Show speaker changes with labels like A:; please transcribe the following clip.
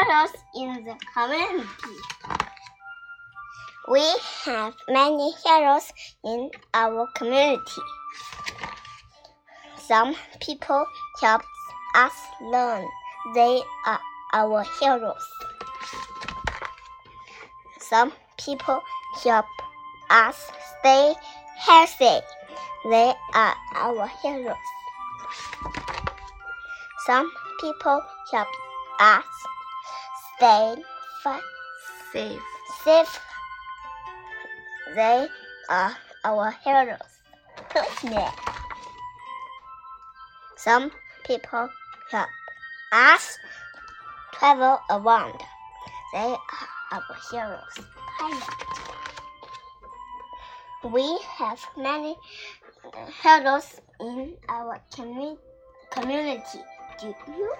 A: heroes in the community. We have many heroes in our community. Some people help us learn. They are our heroes. Some people help us stay healthy. They are our heroes. Some people help us stay fa-
B: Safe.
A: safe. They are our heroes. Yeah. Some people help us travel around. They are our heroes. Pilot. We have many heroes in our commu- community. Do you?